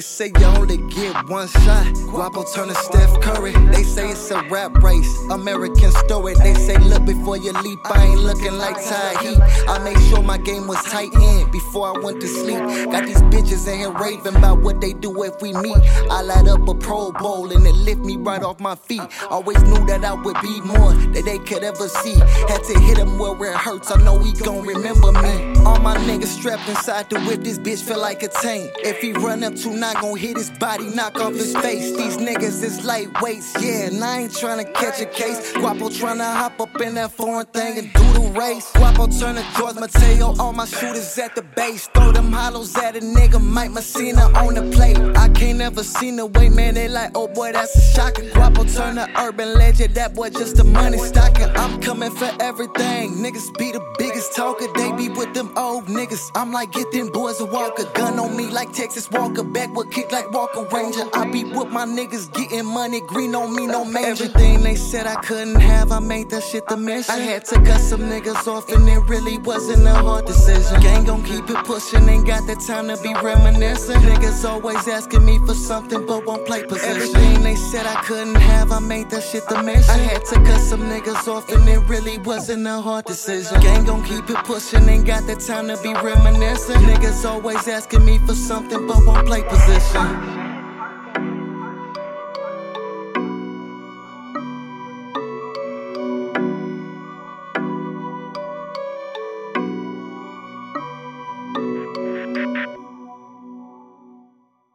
say you only get one shot. Guapo turn to Steph Curry. They say it's a rap race, American story. They say look before you leap. I ain't looking like Ty Heat. I made sure my game was tight in before I went to sleep. Got these bitches in here raving about what they do if we meet. I light up a Pro Bowl and it lift me right off my feet. Always knew that I would be more than they could ever see. Had to hit him where it hurts. I know he gon' remember me. All my niggas strapped inside the whip. This bitch feel like a tank. If he run up to not gon' hit his body, knock off his face. These niggas is lightweights, yeah. And I ain't tryna catch a case. Guapo tryna hop up in that foreign thing and do the race. Guapo turn to George Mateo. All my shooters at the base. Throw them hollows at a nigga. Mike Mussina on the plate. I can't ever see the way, man. They like, oh boy, that's a shocker. Guapo turn to urban legend. That boy just a money stalker. I'm coming for everything. Niggas be the biggest talker. They be with them old niggas. I'm like, get them boys a walker. Gun on me like Texas Walker. Backward kick like Walker Ranger. I be with my niggas getting money. Green on me, no major. Everything they said I couldn't have, I made that shit the mission. I had to cut some niggas off, and it really wasn't a hard decision. Gang gon' keep it pushing, ain't got the time to be reminiscing. Niggas always asking me for something, but won't play position. Everything they said I couldn't have, I made that shit the mission. I had to cut some niggas off, and it really wasn't a hard decision. Gang gon' keep it pushing, ain't got the time to be reminiscing. Niggas always asking me for something, but won't play position.